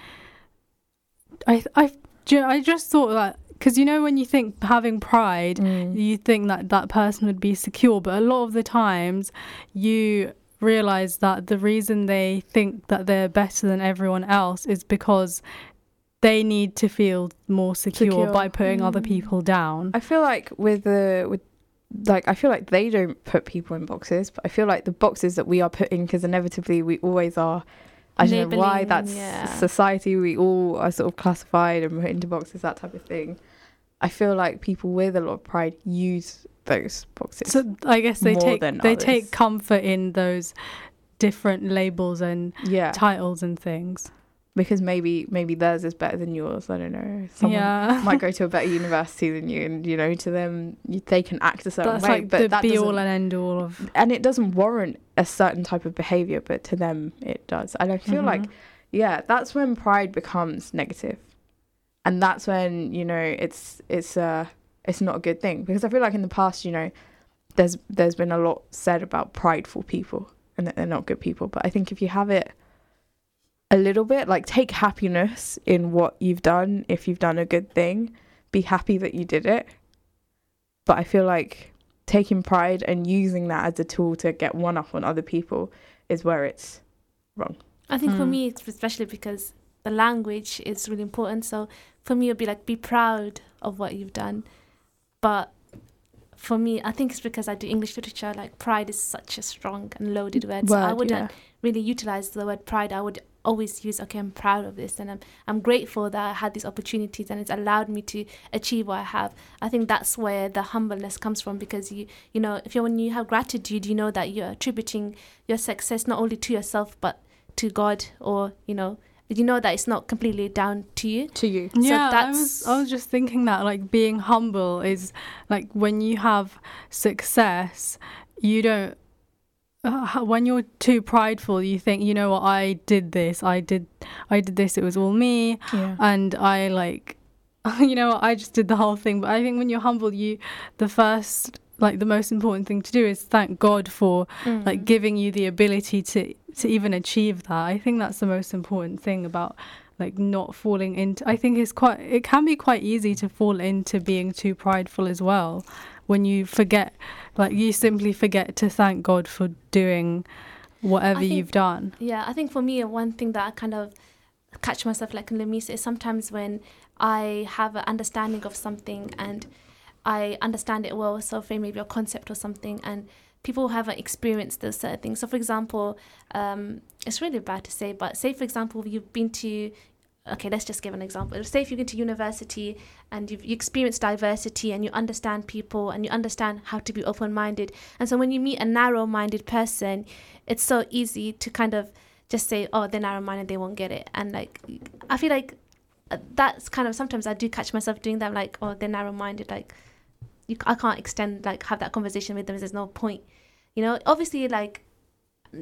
I I I just thought that because you know when you think having pride, Mm. you think that that person would be secure, but a lot of the times you realize that the reason they think that they're better than everyone else is because they need to feel more secure, Secure. by putting other Mm. people down. I feel like with the with like I feel like they don't put people in boxes, but I feel like the boxes that we are put in because inevitably we always are. I don't know why that's yeah. society. We all are sort of classified and put into boxes, that type of thing. I feel like people with a lot of pride use those boxes. So I guess they take they others. take comfort in those different labels and yeah, titles and things. because maybe maybe theirs is better than yours. I don't know. Someone yeah, might go to a better university than you, and you know, to them, you, they can act a certain that's way. like but the that be all and end all of. and it doesn't warrant a certain type of behavior, but to them it does. And I feel like, Mhm. yeah, that's when pride becomes negative, and that's when you know it's it's uh it's not a good thing because I feel like in the past, you know, there's there's been a lot said about prideful people and that they're not good people, but I think if you have it a little bit, like take happiness in what you've done. If you've done a good thing, be happy that you did it. But I feel like taking pride and using that as a tool to get one up on other people is where it's wrong. I think for Hmm. me, it's especially because the language is really important. So for me, it'd be like be proud of what you've done. But for me, I think it's because I do English literature. Like pride is such a strong and loaded word. so I wouldn't yeah. really utilize the word pride. I would always use okay, I'm proud of this, and I'm I'm grateful that I had these opportunities and it's allowed me to achieve what I have. I think that's where the humbleness comes from because you you know if you when you have gratitude, you know that you're attributing your success not only to yourself but to God or you know you know that it's not completely down to you. to you. Yeah, I that's- was I was just thinking that like being humble is like when you have success, you don't. Uh, when you're too prideful, you think you know what I did this, I did, I did this. It was all me, Yeah. and I like, you know, what, I just did the whole thing. But I think when you're humble, you, the first, like the most important thing to do is thank God for Mm. like giving you the ability to to even achieve that i think that's the most important thing about like not falling into i think it's quite it can be quite easy to fall into being too prideful as well when you forget like you simply forget to thank god for doing whatever think- you've done Yeah, I think for me, one thing that I kind of catch myself like in Lemisa is sometimes when I have an understanding of something and I understand it well, so for maybe a concept or something, and people haven't experienced those certain things. So, for example, um, it's really bad to say, but say, for example, you've been to okay, let's just give an example. Say if you go to university and you've you experience diversity and you understand people and you understand how to be open minded. And so when you meet a narrow minded person, it's so easy to kind of just say, oh, they're narrow minded, they won't get it. And like, I feel like uh, that's kind of sometimes I do catch myself doing that, like, oh, they're narrow minded, like, you, I can't extend, like, have that conversation with them, there's no point. You know, obviously, like,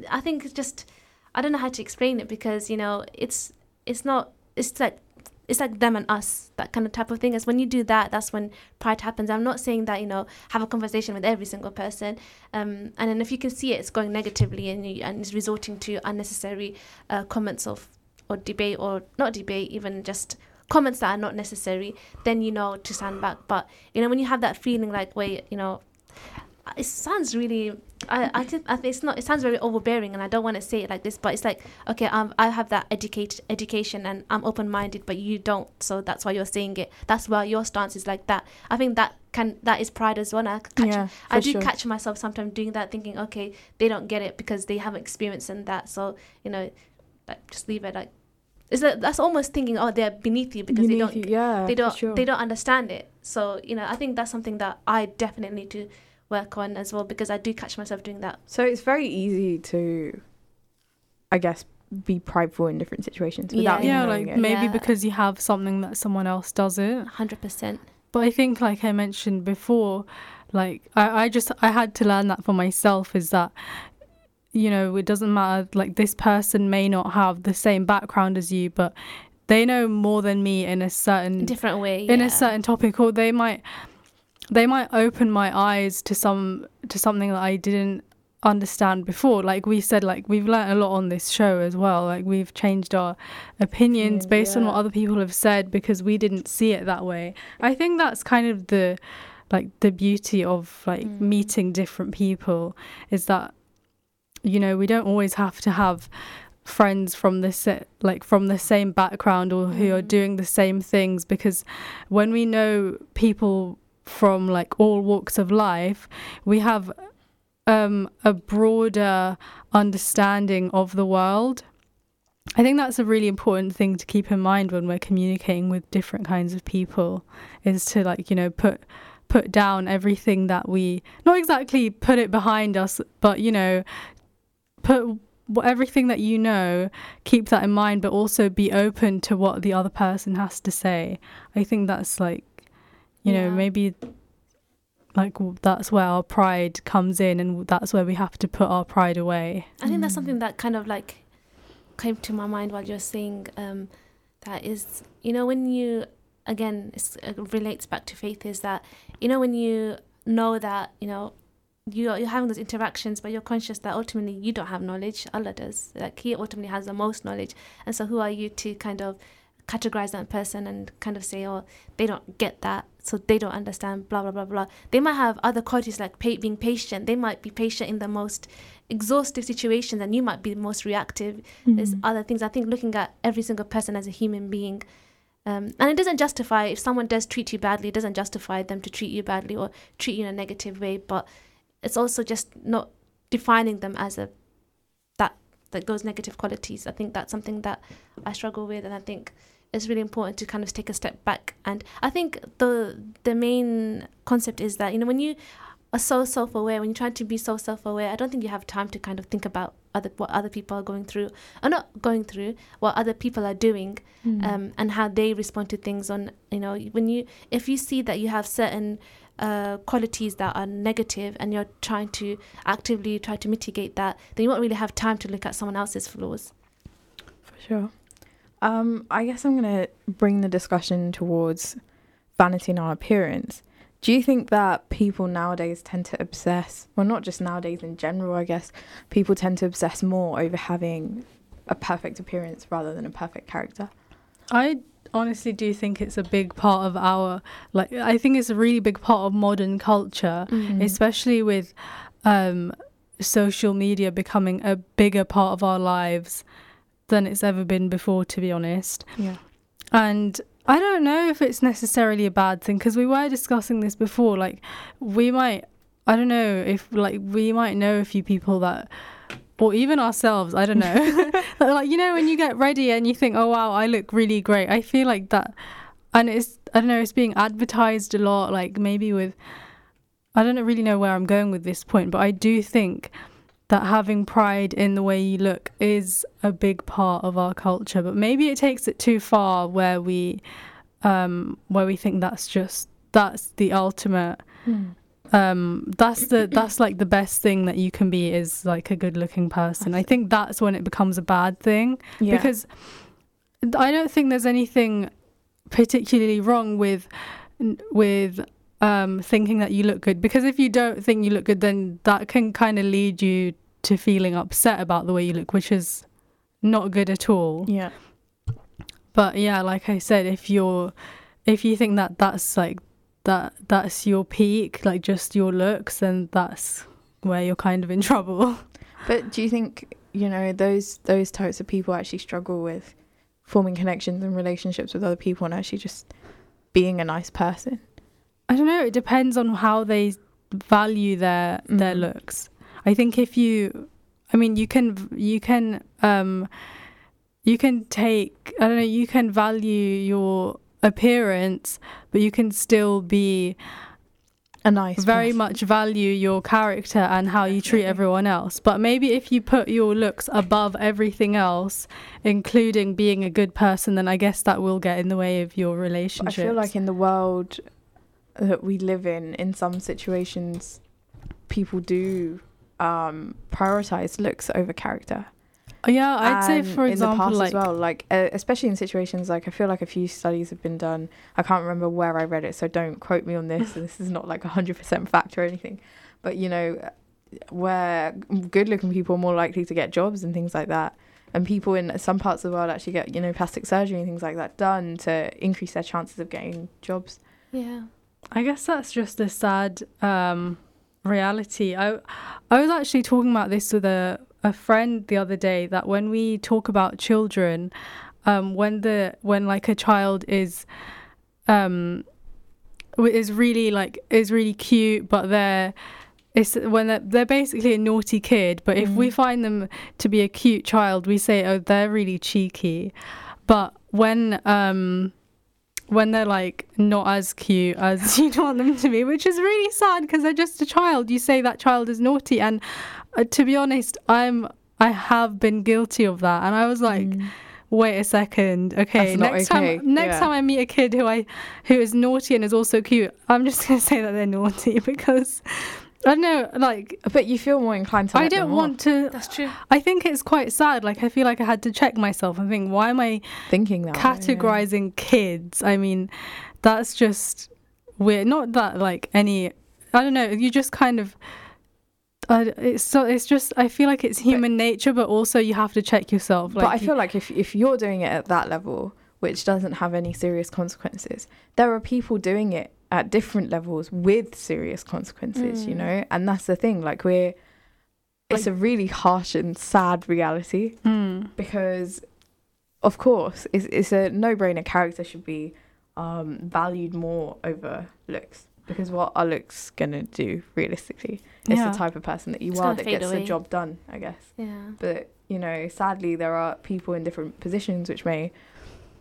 I think it's just, I don't know how to explain it because, you know, it's, it's not, it's like, it's like them and us, that kind of type of thing. Is when you do that, that's when pride happens. I'm not saying that you know have a conversation with every single person, um, and then if you can see it, it's going negatively and you, and it's resorting to unnecessary uh, comments of or debate or not debate, even just comments that are not necessary. Then you know to stand back. But you know when you have that feeling like wait, you know, it sounds really. I, I, think, I think it's not. It sounds very overbearing, and I don't want to say it like this, but it's like, okay, um, I have that educate education, and I'm open minded, but you don't, so that's why you're saying it. That's why your stance is like that. I think that can that is pride as well. I catch, Yeah, I do sure. catch myself sometimes doing that, thinking, okay, they don't get it because they haven't experienced in that, so you know, like just leave it. Like, is that that's almost thinking, oh, they're beneath you because they don't you, yeah, they don't sure. they don't understand it. So you know, I think that's something that I definitely need to work on as well because I do catch myself doing that. So it's very easy to, I guess, be prideful in different situations without Yeah, yeah like it. maybe Yeah. because you have something that someone else doesn't Hundred percent. But I think, like I mentioned before, like I, I just I had to learn that for myself is that you know it doesn't matter. Like this person may not have the same background as you, but they know more than me in a certain Different way. in yeah. a certain topic, or they might. they might open my eyes to some to something that I didn't understand before like we said like we've learned a lot on this show as well like we've changed our opinions Mm, based on what other people have said because we didn't see it that way i think that's kind of the like the beauty of like Mm. meeting different people is that you know we don't always have to have friends from the sa- like from the same background or who are Mm. doing the same things because when we know people from like all walks of life we have um a broader understanding of the world i think that's a really important thing to keep in mind when we're communicating with different kinds of people is to like you know put put down everything that we not exactly put it behind us but you know put wh- everything that you know keep that in mind but also be open to what the other person has to say. I think that's like you know maybe like that's where our pride comes in and that's where we have to put our pride away. I think that's Mm. something that kind of like came to my mind while you're saying um, that is, you know, when you, again, it's, it relates back to faith is that, you know, when you know that, you know, you, you're having those interactions, but you're conscious that ultimately you don't have knowledge, Allah does. Like, He ultimately has the most knowledge. And so, who are you to kind of categorize that person and kind of say, oh, they don't get that, so they don't understand, blah, blah, blah, blah. They might have other qualities like pa- being patient. They might be patient in the most exhaustive situations and you might be the most reactive there's Mm. other things i think looking at every single person as a human being um, and it doesn't justify if someone does treat you badly it doesn't justify them to treat you badly or treat you in a negative way but it's also just not defining them as a that that those negative qualities i think that's something that i struggle with and i think it's really important to kind of take a step back and i think the the main concept is that you know when you are so self-aware when you try to be so self-aware i don't think you have time to kind of think about other what other people are going through or not going through what other people are doing Mm. um, and how they respond to things on you know when you if you see that you have certain uh, qualities that are negative and you're trying to actively try to mitigate that then you won't really have time to look at someone else's flaws For sure. Um, I guess I'm gonna bring the discussion towards vanity and our appearance. Do you think that people nowadays tend to obsess, well, not just nowadays in general, I guess, people tend to obsess more over having a perfect appearance rather than a perfect character? I honestly do you think it's a big part of our like I think it's a really big part of modern culture, Mm. especially with um social media becoming a bigger part of our lives than it's ever been before to be honest. Yeah. And I don't know if it's necessarily a bad thing because we were discussing this before. Like, we might, I don't know if, like, we might know a few people that, or even ourselves, I don't know. like, you know, when you get ready and you think, oh, wow, I look really great. I feel like that. And it's, I don't know, it's being advertised a lot, like, maybe with, I don't really know where I'm going with this point, but I do think that having pride in the way you look is a big part of our culture but maybe it takes it too far where we um where we think that's just that's the ultimate Mm. Um that's the that's like the best thing that you can be is like a good looking person i think that's when it becomes a bad thing Yeah. because i don't think there's anything particularly wrong with with um thinking that you look good because if you don't think you look good then that can kind of lead you to feeling upset about the way you look which is not good at all yeah. but yeah like i said if you're if you think that that's like that that's your peak like just your looks then that's where you're kind of in trouble But do you think you know those those types of people actually struggle with forming connections and relationships with other people and actually just being a nice person? I don't know. It depends on how they value their their Mm. looks. I think if you, I mean, you can you can um, you can take I don't know. You can value your appearance, but you can still be A nice, very person. much value your character and how you treat everyone else. But maybe if you put your looks above everything else, including being a good person, then I guess that will get in the way of your But I feel like in the world that we live in, in some situations, people do um, prioritize looks over character. Yeah, I'd say for in the example, past like as well, like uh, especially in situations like I feel like a few studies have been done. I can't remember where I read it, so don't quote me on this. and this is not like a hundred percent fact or anything, but you know, where good-looking people are more likely to get jobs and things like that, and people in some parts of the world actually get you know plastic surgery and things like that done to increase their chances of getting jobs. Yeah. I guess that's just a sad um, reality. I I was actually talking about this with a a friend the other day that when we talk about children, um, when the when like a child is um is really like is really cute, but they're it's when they're, they're basically a naughty kid. But if we Mhm. find them to be a cute child, we say, oh, they're really cheeky. But when um when they're like not as cute as you want them to be, which is really sad because they're just a child. You say that child is naughty, and uh, to be honest, I'm I have been guilty of that, and I was like, Mm. wait a second, okay, That's next okay, time next yeah. time I meet a kid who I who is naughty and is also cute, I'm just gonna say that they're naughty because. I don't know, like But you feel more inclined to. I let don't off, want to. That's true. I think it's quite sad. Like I feel like I had to check myself and think, why am I thinking that. way, yeah. categorizing kids. I mean, that's just weird. Not that like any. I don't know. You just kind of. I it's so it's just I feel like it's human nature, but also you have to check yourself. Like but I feel like if if you're doing it at that level, which doesn't have any serious consequences, there are people doing it at different levels with serious consequences. You Mm. know, and that's the thing. Like we're, it's a really harsh and sad reality Mm. because, of course, it's it's a no-brainer. Character should be um, valued more over looks. Because what looks gonna do realistically? It's Yeah. the type of person that you It's are that gets the job done, I guess Yeah. but you know sadly there are people in different positions which may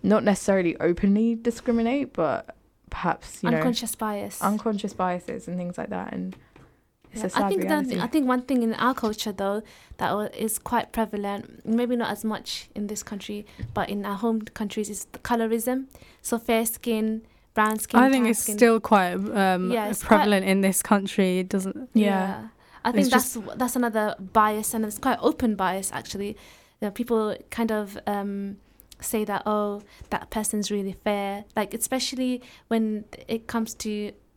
not necessarily openly discriminate but perhaps you Unconscious bias. unconscious biases and things like that and it's Yeah, a sad I think reality. that I think one thing in our culture though that is quite prevalent, maybe not as much in this country, but in our home countries is the colorism. So fair skin, brown skin. I think it's skin. still quite um, Yeah, it's quite- prevalent in this country. It doesn't. Yeah. I think It's that's that's another bias, and it's quite open bias actually. You know, people kind of um, say that oh, that person's really fair. Like especially when it comes to,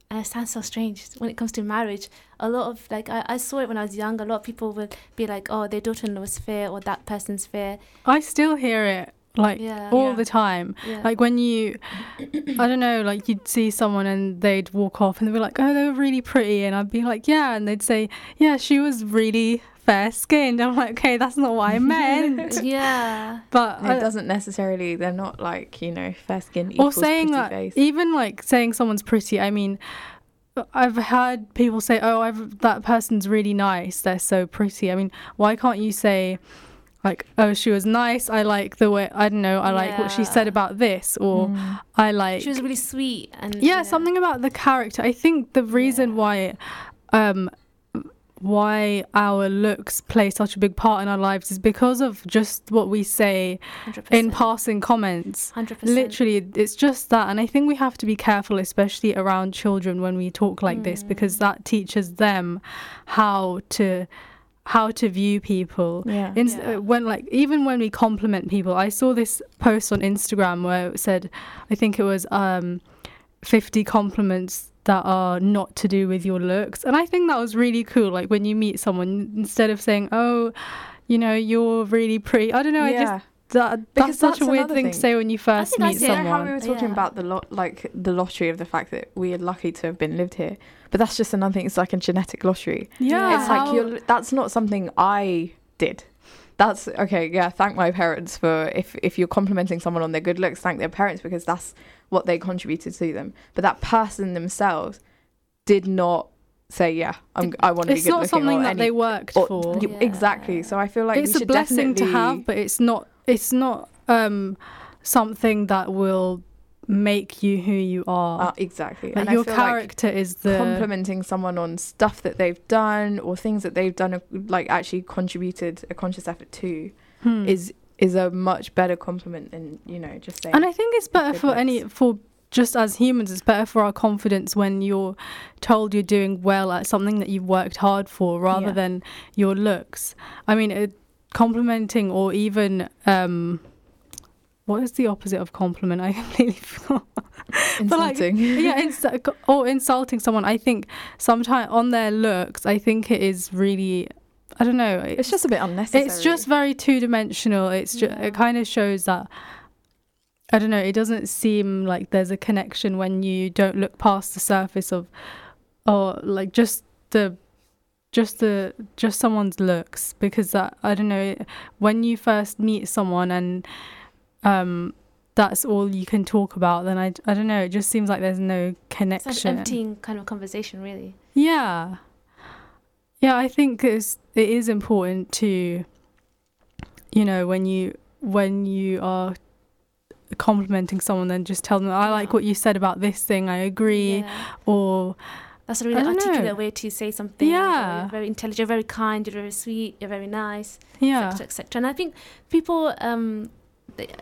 and it sounds so strange when it comes to marriage. A lot of like I, I saw it when I was young. A lot of people would be like, oh, their daughter-in-law is fair, or that person's fair. I still hear it like Yeah. all Yeah. the time. Yeah. Like when you, I don't know, like you'd see someone and they'd walk off and they'd be like, oh, they were really pretty. And I'd be like, yeah. And they'd say, yeah, she was really fair skinned. I'm like, okay, that's not what I meant. yeah. but it I- doesn't necessarily they're not like you know fair skin or equals saying pretty that, face. even like saying someone's pretty, I mean, I've heard people say, oh, I've, that person's really nice. They're so pretty. I mean, why can't you say, like, oh, she was nice. I like the way, I don't know, I like what she said about this. Or Mm. I like She was really sweet and yeah, something about the character. I think the reason Yeah. why um why our looks play such a big part in our lives is because of just what we say 100%. in passing comments. 100%. Literally, it's just that. And I think we have to be careful, especially around children when we talk like this, because Mm. that teaches them how to how to view people. yeah In, Yeah. uh, when like even when we compliment people, I saw this post on Instagram where it said, I think it was um, fifty compliments that are not to do with your looks, and I think that was really cool. Like when you meet someone, instead of saying, "Oh, you know, you're really pretty," I don't know. I yeah just that, Because that's such that's a weird thing, thing. to say when you first think I meet see you it know how someone. we were talking Yeah. about the lot like the lottery of the fact that we are lucky to have been lived here but that's just another thing it's like a genetic lottery yeah, it's like you're that's not something i did that's okay yeah thank my parents for if if you're complimenting someone on their good looks thank their parents because that's what they contributed to them but that person themselves did not say yeah I'm, i want to be good looking. it's not something that any, they worked or- for. y- exactly so i feel like it's we a blessing to have, but it's not. It's not um, something that will make you who you are. uh, exactly Like, and your feel like character is the complimenting someone on stuff that they've done or things that they've done like actually contributed a conscious effort to Hmm. is is a much better compliment than you know just saying and I think it's better for any for just as humans. It's better for our confidence when you're told you're doing well at something that you've worked hard for, rather Yeah. than your looks. I mean, it, complimenting or even um, what is the opposite of compliment? I completely forgot. But, like, Insulting. yeah, ins- or insulting someone. I think sometimes on their looks, I think it is really. I don't know. it's just a bit unnecessary. It's just very two dimensional. It's just Yeah. it kind of shows that I don't know. It doesn't seem like there's a connection when you don't look past the surface of, or like just the, just the just someone's looks because that I don't know when you first meet someone and, um, that's all you can talk about. Then I I don't know. It just seems like there's no connection It's an emptying kind of conversation, really. Yeah. Yeah, I think it's it is important to you know, when you when you are complimenting someone then just tell them I like what you said about this thing, I agree Yeah. or That's a really articulate know. way to say something. Yeah. You're very intelligent, you're very kind, you're very sweet, you're very nice, yeah. etc. etc. And I think people um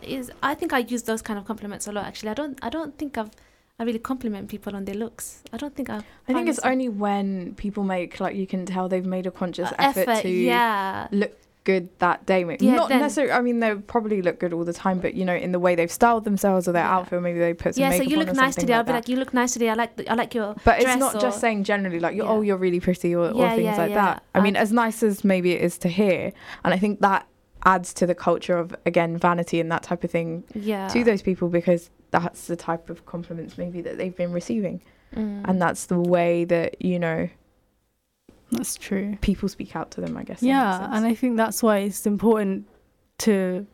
is I think I use those kind of compliments a lot actually. I don't I don't think I've I really compliment people on their looks. I don't think I've I think it's only when people make like you can tell they've made a conscious uh, effort, to yeah. look good that day. Maybe Yeah, not then- necessarily. I mean, they probably look good all the time, but you know, in the way they've styled themselves or their Yeah. outfit, maybe they put some Yeah, so you look nice today. I'll be like, you look nice today. I like the, I like your But it's not or- just saying generally like, you're, Yeah. oh, you're really pretty or, or things yeah, like that. I mean, Um, as nice as maybe it is to hear, and I think that adds to the culture of again vanity and that type of thing yeah to those people because that's the type of compliments maybe that they've been receiving, Mm. and that's the way that you know That's true. people speak out to them. I guess. Yeah, and I think that's why it's important to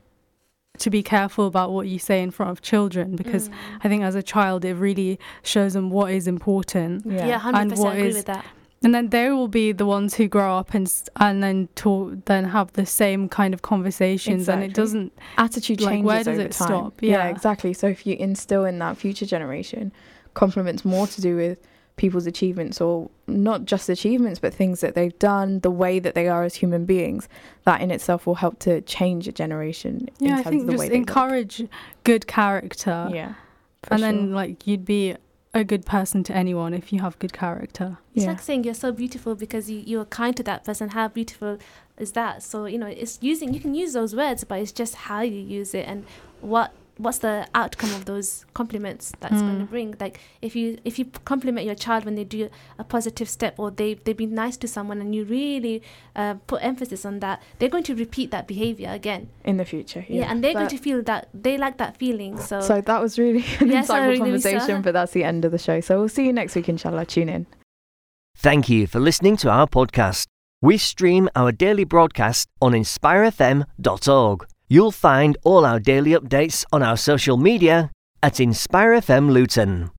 to be careful about what you say in front of children because Mm. I think as a child it really shows them what is important. yeah, yeah. hundred And percent what agree is- with that. And then they will be the ones who grow up and and then talk, then have the same kind of conversations, and it doesn't. attitude Like, changes where does over it time. stop? Yeah. Yeah. exactly. So if you instill in that future generation compliments more to do with people's achievements or not just achievements but things that they've done, the way that they are as human beings, that in itself will help to change a generation in Yeah, I think of the just way they look. encourage good character, Yeah. for and then like you'd be a good person to anyone if you have good character. It's yeah. like saying you're so beautiful because you, you're kind to that person. How beautiful is that? So you know, it's using. You can use those words, but it's just how you use it and what what's the outcome of those compliments that's going to Mm. bring. Like if you if you compliment your child when they do a positive step or they they've been nice to someone and you really uh, put emphasis on that, they're going to repeat that behavior again. in the future. Yeah, Yeah, and they're going to feel that they like that feeling. So, So that was really an Yes, insightful really conversation, saw. but that's the end of the show. So we'll see you next week, inshallah. Tune in. Thank you for listening to our podcast. We stream our daily broadcast on inspirefm.org. You'll find all our daily updates on our social media at InspireFM Luton.